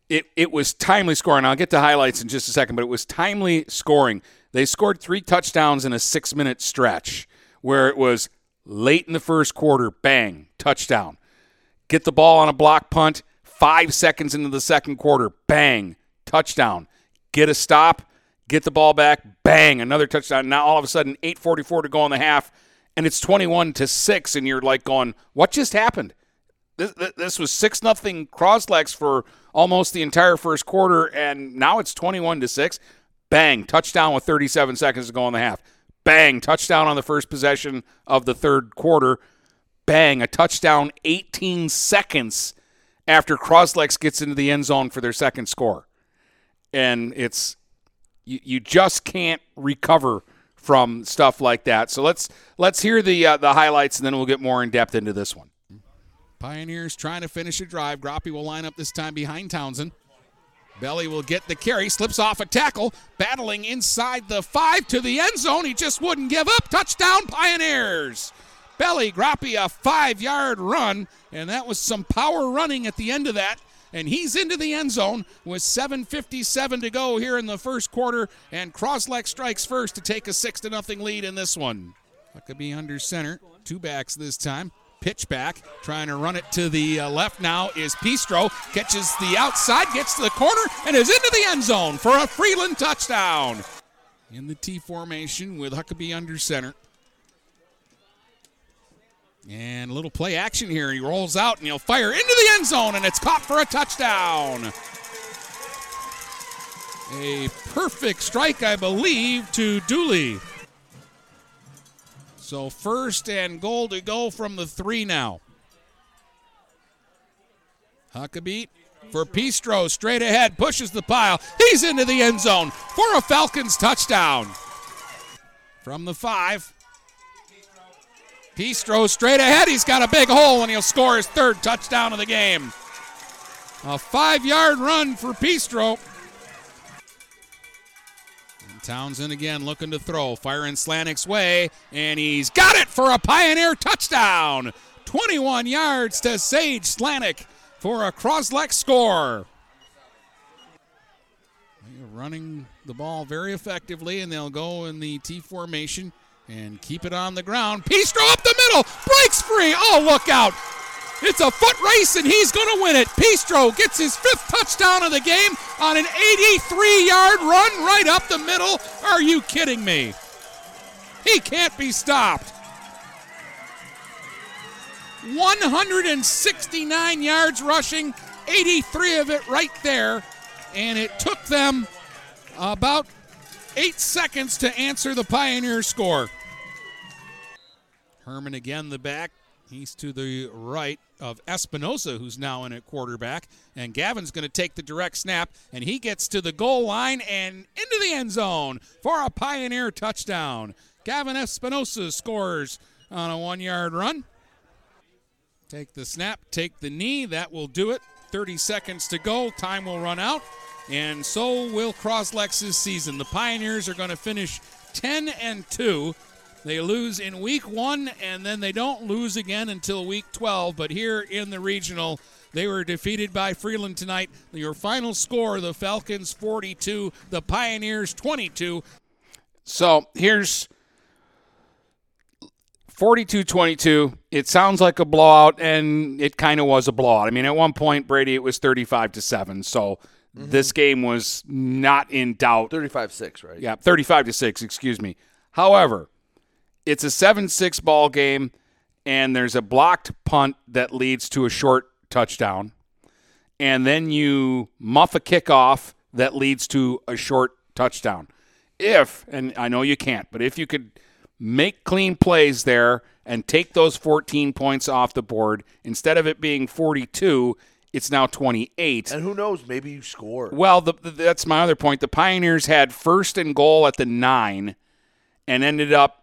it it was timely scoring. I'll get to highlights in just a second, but it was timely scoring. They scored three touchdowns in a six minute stretch where it was late in the first quarter, bang, touchdown. Get the ball on a block punt, five seconds into the second quarter, bang, touchdown get a stop, get the ball back, bang, another touchdown. Now all of a sudden, 8:44 to go in the half, and it's 21 to six, and you're like going, "What just happened?" This, this was six nothing Croslex for almost the entire first quarter, and now it's 21 to six. Bang, touchdown with 37 seconds to go in the half. Bang, touchdown on the first possession of the third quarter. Bang, a touchdown 18 seconds after Croslex gets into the end zone for their second score and it's you, you just can't recover from stuff like that. So let's let's hear the uh, the highlights, and then we'll get more in depth into this one. Pioneers trying to finish a drive. Groppe will line up this time behind Townsend. Belly will get the carry, slips off a tackle, battling inside the five to the end zone. He just wouldn't give up. Touchdown, Pioneers! Belly, Groppe, a five yard run, and that was some power running at the end of that and he's into the end zone with 7:57 to go here in the first quarter. And Croslex strikes first to take a six to nothing lead in this one. Huckabee under center, two backs this time. Pitch back, trying to run it to the uh, left now is Pistro. Catches the outside, gets to the corner, and is into the end zone for a Freeland touchdown. In the T formation with Huckabee under center. And a little play action here. He rolls out and he'll fire into the end zone, and it's caught for a touchdown. A perfect strike, I believe, to Dooley. So first and goal to go from the three now. Huckabee for Pistro, straight ahead, pushes the pile. He's into the end zone for a Falcons touchdown. From the five, Pistro straight ahead. He's got a big hole and he'll score his third touchdown of the game. A five yard run for Pistro. And Townsend again looking to throw. Firing Slanik's way, and he's got it for a Pioneer touchdown. 21 yards to Sage Slanik for a Croslex score. They're running the ball very effectively, and they'll go in the T formation and keep it on the ground. Pistro up the middle, breaks free. Oh, look out. It's a foot race, and he's going to win it. Pistro gets his fifth touchdown of the game on an 83 yard run right up the middle. Are you kidding me? He can't be stopped. 169 yards rushing, 83 of it right there. And it took them about eight seconds to answer the Pioneer score. Herman again, the back. He's to the right of Espinosa, who's now in at quarterback. And Gavin's going to take the direct snap, and he gets to the goal line and into the end zone for a Pioneer touchdown. Gavin Espinosa scores on a one yard run. Take the snap, take the knee. That will do it. 30 seconds to go. Time will run out. And so will Croslex's season. The Pioneers are going to finish 10 and 2. They lose in week one, and then they don't lose again until week 12. But here in the regional, they were defeated by Freeland tonight. Your final score the Falcons 42, the Pioneers 22. So here's 42 22. It sounds like a blowout, and it kind of was a blowout. I mean, at one point, Brady, it was 35 to 7. So mm-hmm. this game was not in doubt. 35 6, right? Yeah, 35 to 6, excuse me. However, it's a 7 6 ball game, and there's a blocked punt that leads to a short touchdown. And then you muff a kickoff that leads to a short touchdown. If, and I know you can't, but if you could make clean plays there and take those 14 points off the board, instead of it being 42, it's now 28. And who knows? Maybe you score. Well, the, the, that's my other point. The Pioneers had first and goal at the nine, and ended up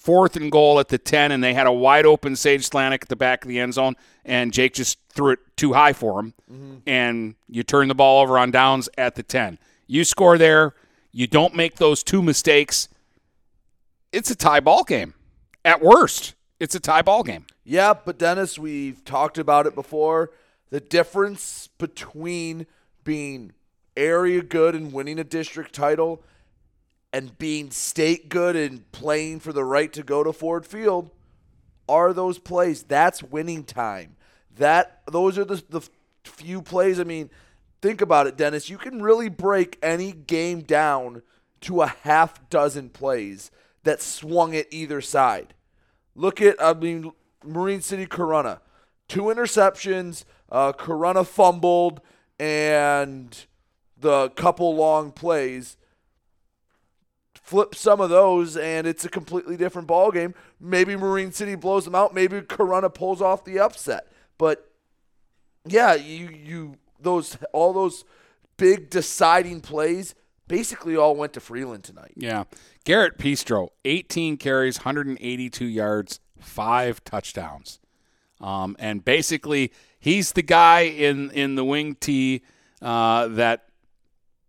fourth and goal at the ten, and they had a wide open Sage Slanik at the back of the end zone, and Jake just threw it too high for him, mm-hmm. and you turn the ball over on downs at the ten. You score there. You don't make those two mistakes. It's a tie ball game. At worst, it's a tie ball game. Yeah, but Dennis, we've talked about it before. The difference between being area good and winning a district title and being state good and playing for the right to go to Ford Field are those plays. That's winning time. That those are the the few plays. I mean, think about it, Dennis. You can really break any game down to a half dozen plays that swung it either side. Look at I mean Marine City Corunna. Two interceptions, uh Corunna fumbled and the couple long plays flip some of those and it's a completely different ball game. Maybe Marine City blows them out, maybe Corunna pulls off the upset. But yeah, you you those all those big deciding plays basically all went to Freeland tonight. Yeah. Garrett Pistro, 18 carries, 182 yards, five touchdowns. Um, and basically, he's the guy in, in the wing tee uh, that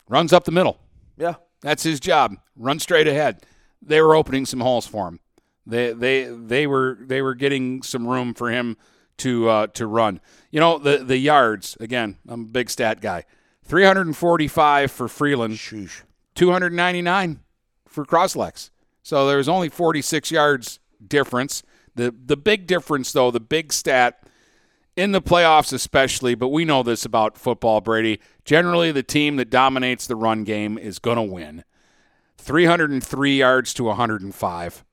runs up the middle. Yeah. That's his job. Run straight ahead. They were opening some holes for him. They they they were they were getting some room for him to uh, to run. You know the the yards again. I'm a big stat guy. 345 for Freeland. 299 for Croslex. So there was only 46 yards difference. The the big difference though, the big stat in the playoffs especially, but we know this about football, Brady. Generally the team that dominates the run game is going to win. 303 yards to 105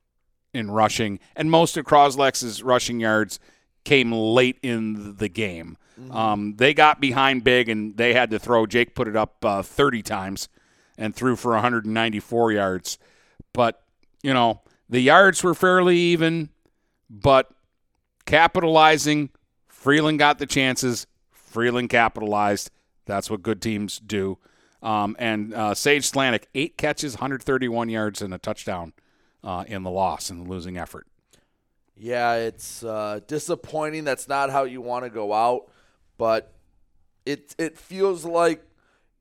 in rushing, and most of Croslex's rushing yards came late in the game. Um, they got behind big and they had to throw. Jake put it up uh, 30 times and threw for 194 yards. But, you know, the yards were fairly even, but capitalizing, Freeland got the chances. Freeland capitalized. That's what good teams do. Um, and uh, Sage Slanik, eight catches, 131 yards, and a touchdown uh, in the loss, in the losing effort. Yeah, it's uh, disappointing. That's not how you want to go out, but it it feels like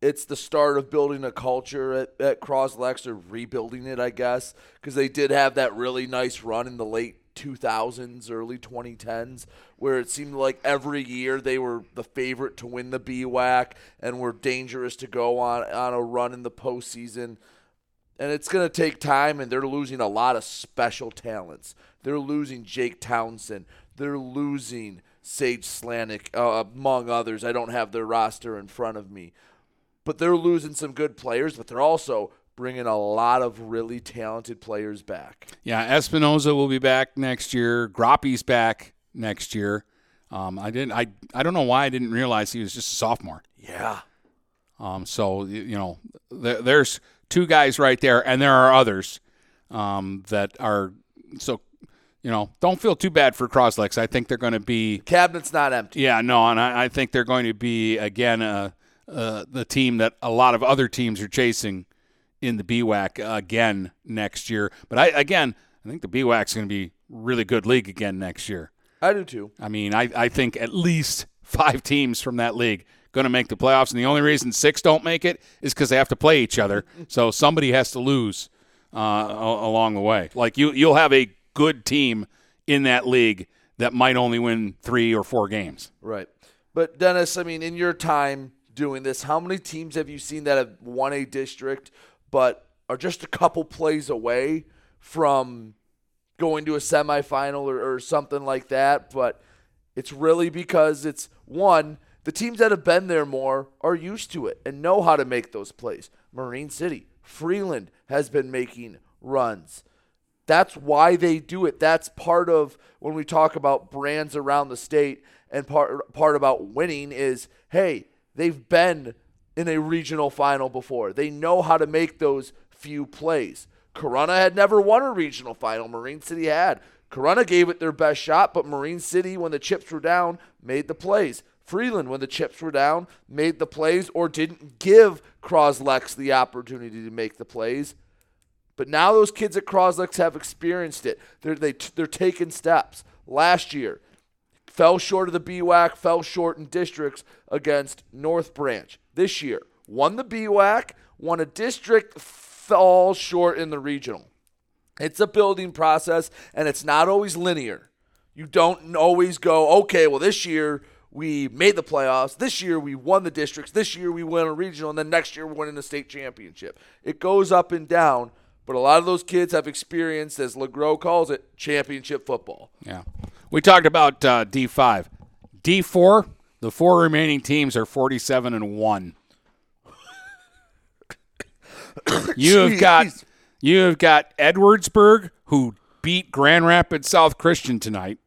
it's the start of building a culture at, at or rebuilding it, I guess, because they did have that really nice run in the late 2000s, early 2010s, where it seemed like every year they were the favorite to win the BWAC and were dangerous to go on on a run in the postseason and it's going to take time and they're losing a lot of special talents they're losing jake townsend they're losing Sage Slanik, uh, among others. I don't have their roster in front of me. But they're losing some good players, but they're also bringing a lot of really talented players back. Yeah, Espinosa will be back next year. Groppy's back next year. Um, I didn't. I I don't know why I didn't realize he was just a sophomore. Yeah. Um, so you know, there, there's two guys right there, and there are others um, that are so. You know, don't feel too bad for Croslex. I think they're going to be cabinet's not empty. Yeah, no, and I, I think they're going to be again uh, uh, the team that a lot of other teams are chasing in the BWAC again next year. But I again, I think the BWAC is going to be really good league again next year. I do too. I mean, I, I think at least five teams from that league going to make the playoffs, and the only reason six don't make it is because they have to play each other. so somebody has to lose uh, along the way. Like you, you'll have a good team in that league that might only win three or four games. Right. But Dennis, I mean, in your time doing this, how many teams have you seen that have won a district but are just a couple plays away from going to a semifinal or, or something like that? But it's really because it's one, the teams that have been there more are used to it and know how to make those plays. Marine City, Freeland has been making runs. That's why they do it. That's part of when we talk about brands around the state and part part about winning is hey, they've been in a regional final before. They know how to make those few plays. Corunna had never won a regional final. Marine City had. Corunna gave it their best shot, but Marine City, when the chips were down, made the plays. Freeland, when the chips were down, made the plays or didn't give Croslex the opportunity to make the plays. But now those kids at Croslex have experienced it. They're, they, they're taking steps. Last year, fell short of the BWAC, fell short in districts against North Branch. This year, won the BWAC, won a district, fell short in the regional. It's a building process, and it's not always linear. You don't always go, okay, well, this year we made the playoffs. This year we won the districts. This year we won a regional, and then next year we're winning the state championship. It goes up and down, but a lot of those kids have experienced, as LeGros calls it, championship football. Yeah. We talked about uh, D5. D4, the four remaining teams are 47 and 1. you have got you have got Edwardsburg who beat Grand Rapids South Christian tonight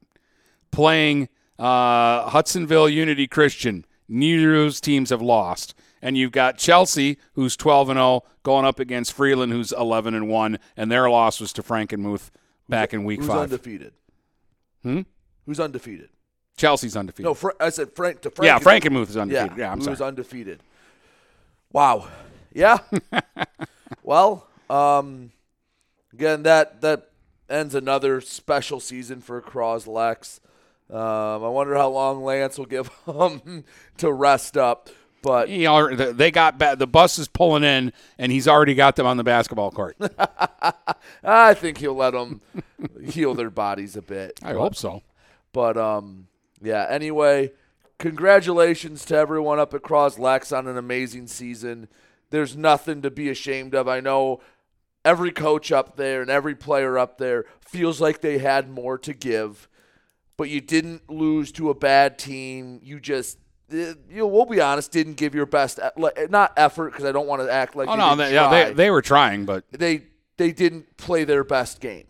playing uh, Hudsonville Unity Christian. Neither of those teams have lost. And you've got Chelsea, who's 12 and 0, going up against Freeland, who's 11 and 1, and their loss was to Frankenmuth back in week Who's five. undefeated? Hmm? Who's undefeated? Chelsea's undefeated. No, Fra- I said Frank to Frank. Yeah, Frankenmuth is undefeated. Yeah, I'm who's sorry. undefeated? Wow. Yeah. well, um, again, that that ends another special season for Croslex. Um, I wonder how long Lance will give him to rest up. But He al- they got ba- the bus is pulling in, and he's already got them on the basketball court. I think he'll let them heal their bodies a bit. I hope so. But um, yeah. Anyway, congratulations to everyone up at Croslex on an amazing season. There's nothing to be ashamed of. I know every coach up there and every player up there feels like they had more to give, but you didn't lose to a bad team. You just uh, you know, we'll be honest, didn't give your best, e- not effort because I don't want to act like oh you no, didn't they, yeah, they they were trying, but they they didn't play their best game,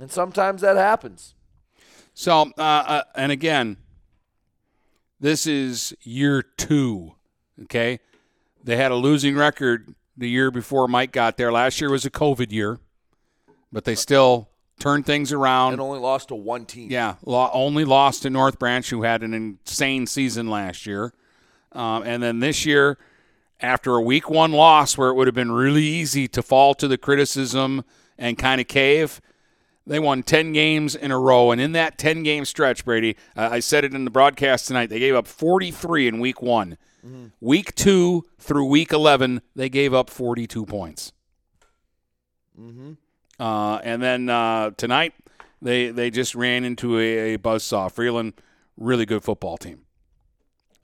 and sometimes that happens. So, uh, uh, and again, this is year two. Okay, they had a losing record the year before Mike got there. Last year was a COVID year, but they still turned things around. and only lost to one team. Yeah, lo- only lost to North Branch, who had an insane season last year. Um, and then this year, after a week one loss where it would have been really easy to fall to the criticism and kind of cave, they won 10 games in a row. And in that 10 game stretch, Brady, uh, I said it in the broadcast tonight, they gave up 43 in week one. Week two through week 11, they gave up 42 points. Mm-hmm. Uh, and then uh, tonight, they they just ran into a, a buzzsaw. Freeland, really good football team.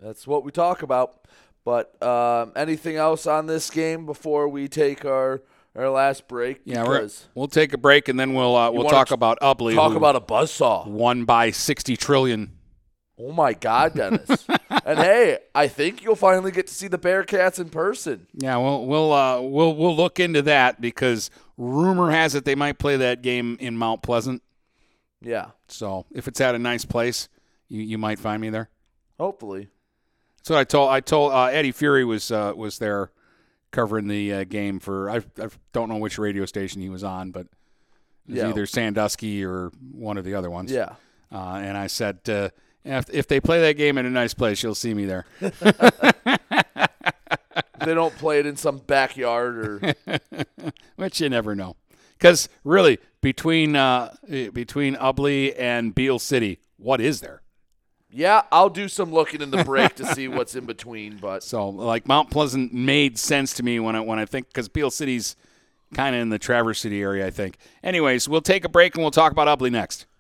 That's what we talk about. But um, anything else on this game before we take our our last break? Yeah, we're, Because we'll take a break and then we'll uh, we'll talk about Ubly. talk about a buzzsaw. One by sixty trillion. Oh my God, Dennis! and hey, I think you'll finally get to see the Bearcats in person. Yeah, we'll we'll uh, we'll we'll look into that because rumor has it they might play that game in Mount Pleasant. Yeah. So if it's at a nice place, you, you might find me there. Hopefully. So I told. I told uh, Eddie Fury was uh, was there covering the uh, game for. I, I don't know which radio station he was on, but it was Yeah. either Sandusky or one of the other ones. Yeah. Uh, and I said, uh, if, if they play that game in a nice place, you'll see me there. they don't play it in some backyard or. Which you never know, because really between uh, between Ubly and Beale City, what is there? Yeah, I'll do some looking in the break to see what's in between, but So like Mount Pleasant made sense to me when I when I think because Beale City's kind of in the Traverse City area, I think. Anyways, we'll take a break and we'll talk about Ubly next.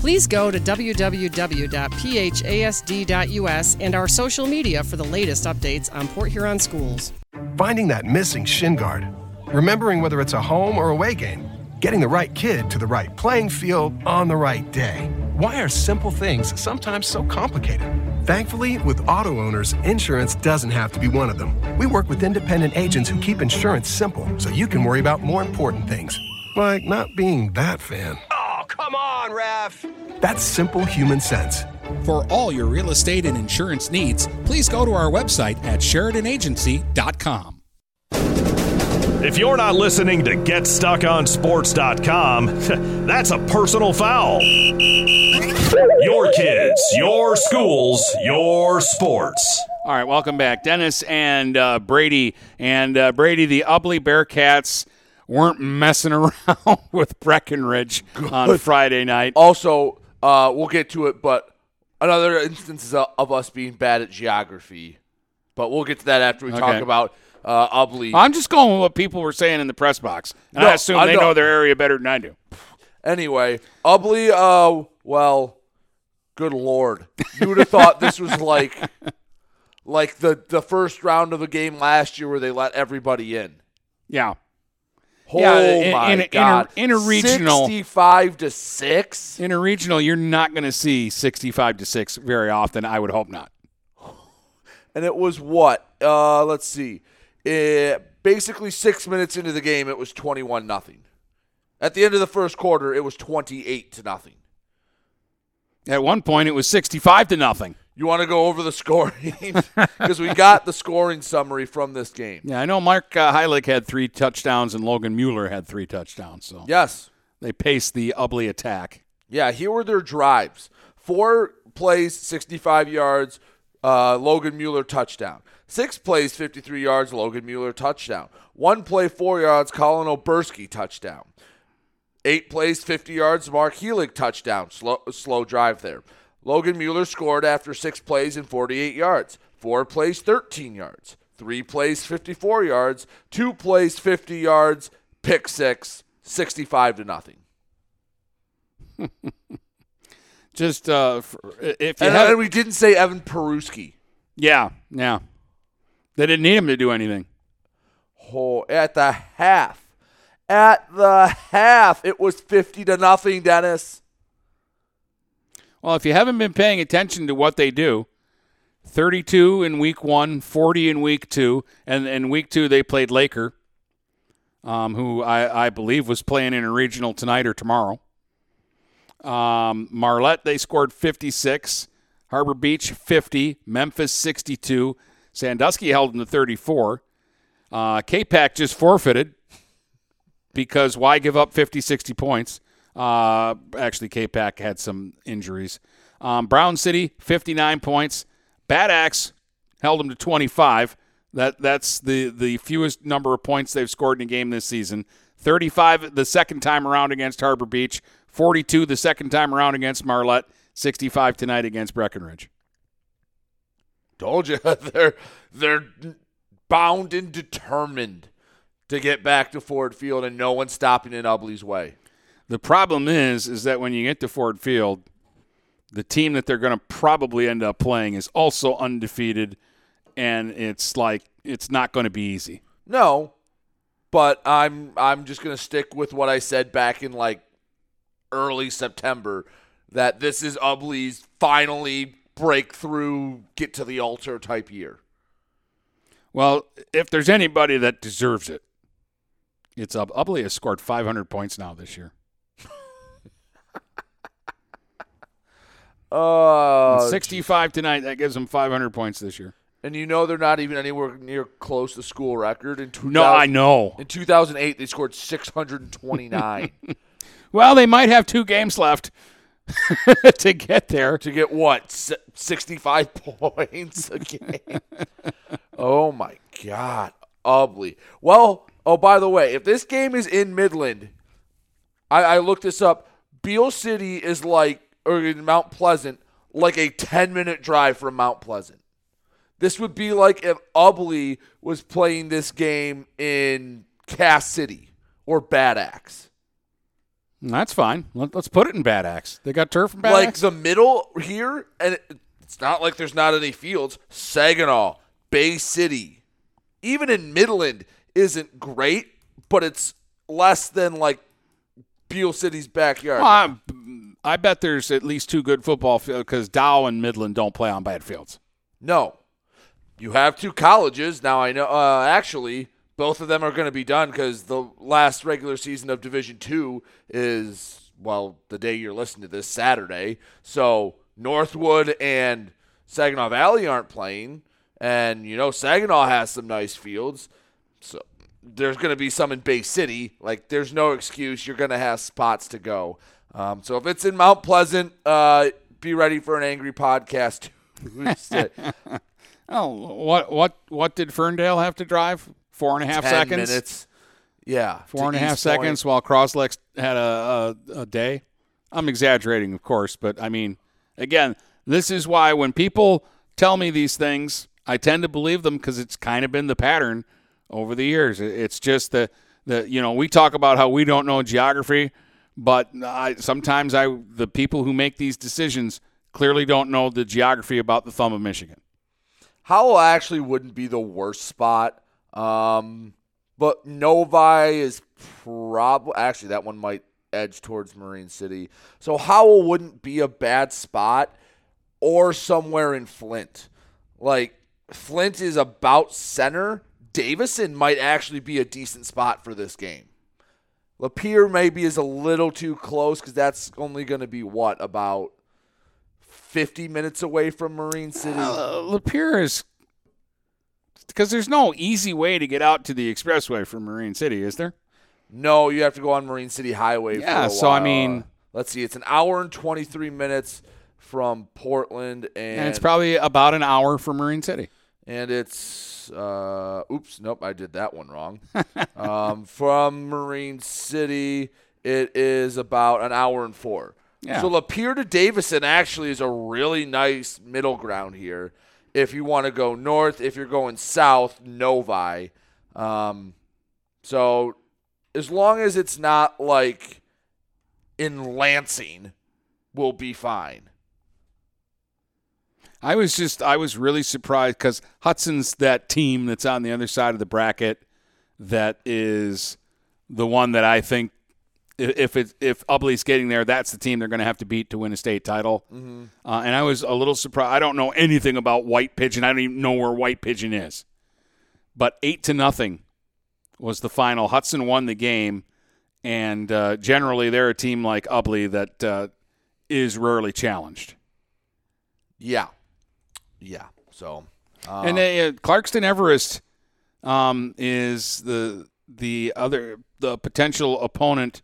Please go to www.phasd.us and our social media for the latest updates on Port Huron schools. Finding that missing shin guard, remembering whether it's a home or away game, getting the right kid to the right playing field on the right day. Why are simple things sometimes so complicated? Thankfully, with auto owners, insurance doesn't have to be one of them. We work with independent agents who keep insurance simple so you can worry about more important things, like not being that fan. Oh, come on, ref! That's simple human sense. For all your real estate and insurance needs, please go to our website at SheridanAgency.com. If you're not listening to GetStuckOnSports.com, that's a personal foul. Your kids, your schools, your sports. All right, welcome back, Dennis and uh, Brady. And uh, Brady, the Ubly Bearcats weren't messing around with Breckenridge on Friday night. Also, uh, we'll get to it, but another instance of, of us being bad at geography. But we'll get to that after we Okay. talk about uh, Ubly. I'm just going with what people were saying in the press box. And No, I assume I they know. know their area better than I do. Anyway, Ubly, uh, well, good lord, you would have thought this was like, like the the first round of a game last year where they let everybody in. Yeah. Oh Yeah, in- my in god! in a regional- sixty-five to six. In a regional, you're not going to see 65 to 6 very often. I would hope not. and it was what? Uh, let's see. It, basically, six minutes into the game, it was twenty-one nothing. At the end of the first quarter, it was twenty-eight to nothing. At one point, it was 65 to nothing. You want to go over the scoring because we got the scoring summary from this game. Yeah, I know Mark uh, Heilig had three touchdowns and Logan Mueller had three touchdowns. So Yes. they paced the Ubly attack. Yeah, here were their drives. Four plays, 65 yards, uh, Logan Mueller touchdown. Six plays, 53 yards, Logan Mueller touchdown. One play, four yards, Colin Oberski touchdown. Eight plays, 50 yards, Mark Helig touchdown. Slow, slow drive there. Logan Mueller scored after six plays and 48 yards. Four plays, 13 yards. Three plays, 54 yards. Two plays, 50 yards. Pick six, 65 to nothing. Just uh, for, if you And, and we didn't say Evan Peruski. yeah, yeah, they didn't need him to do anything. Oh, at the half. At the half, it was 50 to nothing, Dennis. Well, if you haven't been paying attention to what they do, 32 in week one, 40 in week two, and in week two they played Laker, um, who I, I believe was playing in a regional tonight or tomorrow. Um, Marlette they scored 56, Harbor Beach 50, Memphis 62, Sandusky held them to 34. Uh, Capac just forfeited because why give up 50, 60 points? Uh, actually, Capac had some injuries. Um, Brown City, 59 points. Bad Axe held them to 25. That That's the, the fewest number of points they've scored in a game this season. 35 the second time around against Harbor Beach. 42 the second time around against Marlette. 65 tonight against Breckenridge. Told you they're they're bound and determined to get back to Ford Field, and no one's stopping in Ubly's way. The problem is, is that when you get to Ford Field, the team that they're going to probably end up playing is also undefeated, and it's like it's not going to be easy. No, but I'm I'm just gonna stick with what I said back in like early September that this is Ubly's finally breakthrough, get to the altar type year. Well, if there's anybody that deserves it, it's. Ubly has scored 500 points now this year. Uh, 65 tonight. That gives them 500 points this year. And you know they're not even anywhere near close to school record. In 2000, No, I know. In 2008, they scored 629 Well, they might have two games left to get there. to get what S- 65 points a game. oh my God, Ubly. Well, oh by the way, if this game is in Midland, I, I looked this up. Beal City is like, or in Mount Pleasant, like a 10 minute drive from Mount Pleasant. This would be like if Ubly was playing this game in Cass City or Bad Axe. That's fine. Let, us put it in Bad Axe. They got turf in Bad like Axe? Like the middle here, and it, it's not like there's not any fields. Saginaw, Bay City, even in Midland isn't great, but it's less than like Beal City's backyard. Well, I bet there's at least two good football fields because Dow and Midland don't play on bad fields. No, you have two colleges now. I know. Uh, actually, both of them are going to be done because the last regular season of Division Two is well the day you're listening to this Saturday. So Northwood and Saginaw Valley aren't playing, and you know Saginaw has some nice fields. So there's going to be some in Bay City. Like there's no excuse. You're going to have spots to go. Um, so if it's in Mount Pleasant, uh, be ready for an angry podcast. oh, what what what did Ferndale have to drive? Four and a half Ten seconds. minutes. Yeah, four and a half and a to half Eastpointe. seconds while Croslex had a, a a day. I'm exaggerating, of course, but I mean, again, this is why when people tell me these things, I tend to believe them because it's kind of been the pattern over the years. It's just the the you know we talk about how we don't know geography, but I, sometimes I the people who make these decisions clearly don't know the geography about the thumb of Michigan. Howell actually wouldn't be the worst spot. Um, but Novi is probably actually that one might edge towards Marine City. So Howell wouldn't be a bad spot or somewhere in Flint. Like Flint is about center. Davison might actually be a decent spot for this game. Lapeer maybe is a little too close because that's only going to be what about 50 minutes away from Marine City. Uh, Lapeer is because there's no easy way to get out to the expressway from Marine City, is there? No, you have to go on Marine City Highway. Yeah, for a so I mean- let's see, it's an hour and 23 minutes from Portland, and, And it's probably about an hour from Marine City. And it's uh, oops, nope, I did that one wrong. um, from Marine City, it is about an hour and four. Yeah. So Lapeer to Davison actually is a really nice middle ground here. If you want to go north, if you're going south, Novi. Um, so as long as it's not like in Lansing, we'll be fine. I was just I was really surprised because Hudson's that team that's on the other side of the bracket that is the one that I think if it if Ubly's getting there, that's the team they're going to have to beat to win a state title. Mhm. Uh, and I was a little surprised. I don't know anything about White Pigeon. I don't even know where White Pigeon is. But eight to nothing was the final. Hudson won the game, and uh, generally they're a team like Ubly that uh, is rarely challenged. Yeah, yeah. So uh, and uh, Clarkston Everest um, is the the other the potential opponent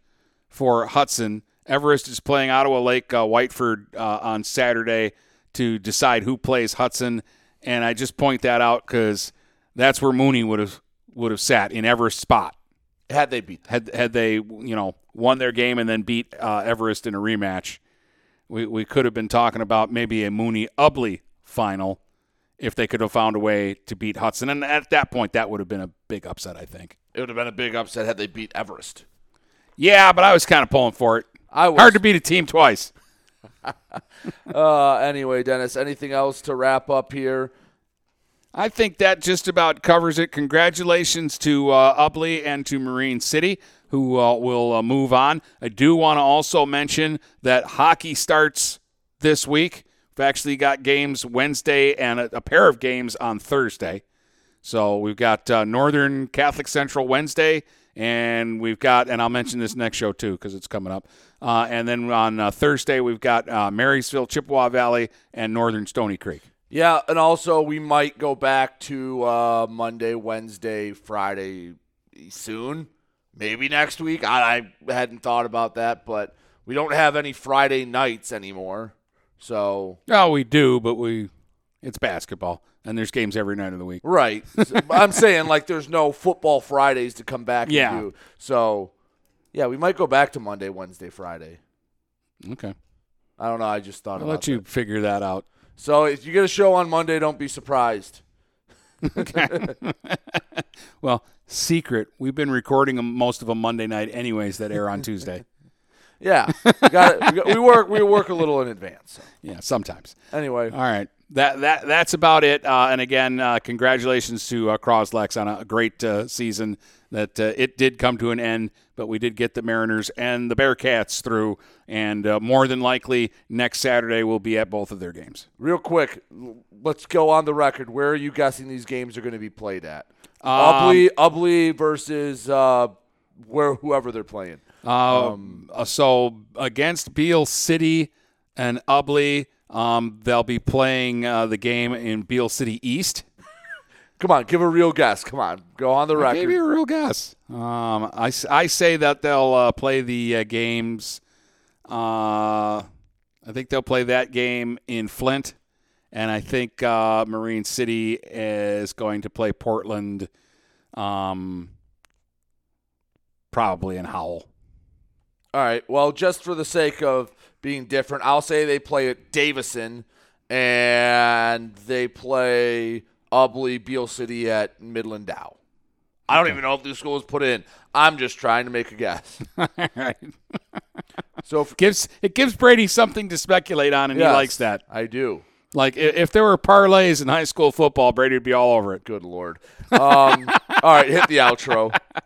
for Hudson. Everest is playing Ottawa Lake uh, Whiteford uh, on Saturday to decide who plays Hudson, and I just point that out because that's where Mooney would have would have sat in Everest's spot had they beat had had they you know won their game and then beat uh, Everest in a rematch. We we could have been talking about maybe a Mooney Ubly final if they could have found a way to beat Hudson, and at that point that would have been a big upset. I think. it would have been a big upset had they beat Everest. Yeah, but I was kind of pulling for it. I was. Hard to beat a team twice. uh, anyway, Dennis, anything else to wrap up here? I think that just about covers it. Congratulations to uh, Ubly and to Marine City, who uh, will uh, move on. I do want to also mention that hockey starts this week. We've actually got games Wednesday and a, a pair of games on Thursday. So we've got uh, Northern Catholic Central Wednesday, and we've got, and I'll mention this next show too because it's coming up. Uh, and then on uh, Thursday, we've got uh, Marysville, Chippewa Valley, and Northern Stony Creek. Yeah, and also we might go back to uh, Monday, Wednesday, Friday soon. Maybe next week. I, I hadn't thought about that, but we don't have any Friday nights anymore. So Oh, we do, but we it's basketball, and there's games every night of the week. right, I'm saying like there's no football Fridays to come back. Yeah. Do. So yeah, we might go back to Monday, Wednesday, Friday. Okay, I don't know. I just thought I'll about let you figure that out. So if you get a show on Monday, don't be surprised. well, secret. We've been recording most of them Monday night, anyways, that air on Tuesday. Yeah, we, got we, we work we work a little in advance. So. Yeah, sometimes. Anyway, All right. That that that's about it. Uh, and again, uh, congratulations to uh, Croslex on a great uh, season. That uh, it did come to an end, but we did get the Mariners and the Bearcats through, and uh, more than likely next Saturday we'll be at both of their games. Real quick, let's go on the record. Where are you guessing these games are going to be played at? Um, Ubly, Ubly versus uh, where whoever they're playing. Um, uh, so against Beal City and Ubly, um, they'll be playing uh, the game in Beal City East. Come on, give a real guess. Come on, go on the record. gave you a real guess. Um, I, I say that they'll uh, play the uh, games. Uh, I think they'll play that game in Flint, and I think uh, Marine City is going to play Portland, um, probably in Howell. All right. Well, just for the sake of being different, I'll say they play at Davison and they play Ubly, Beal City at Midland Dow. I don't even know if this school is put in. I'm just trying to make a guess. right. So if, gives it gives Brady something to speculate on, and Yes, he likes that. I do. Like if there were parlays in high school football, Brady would be all over it. Good lord. Um, all right, hit the outro.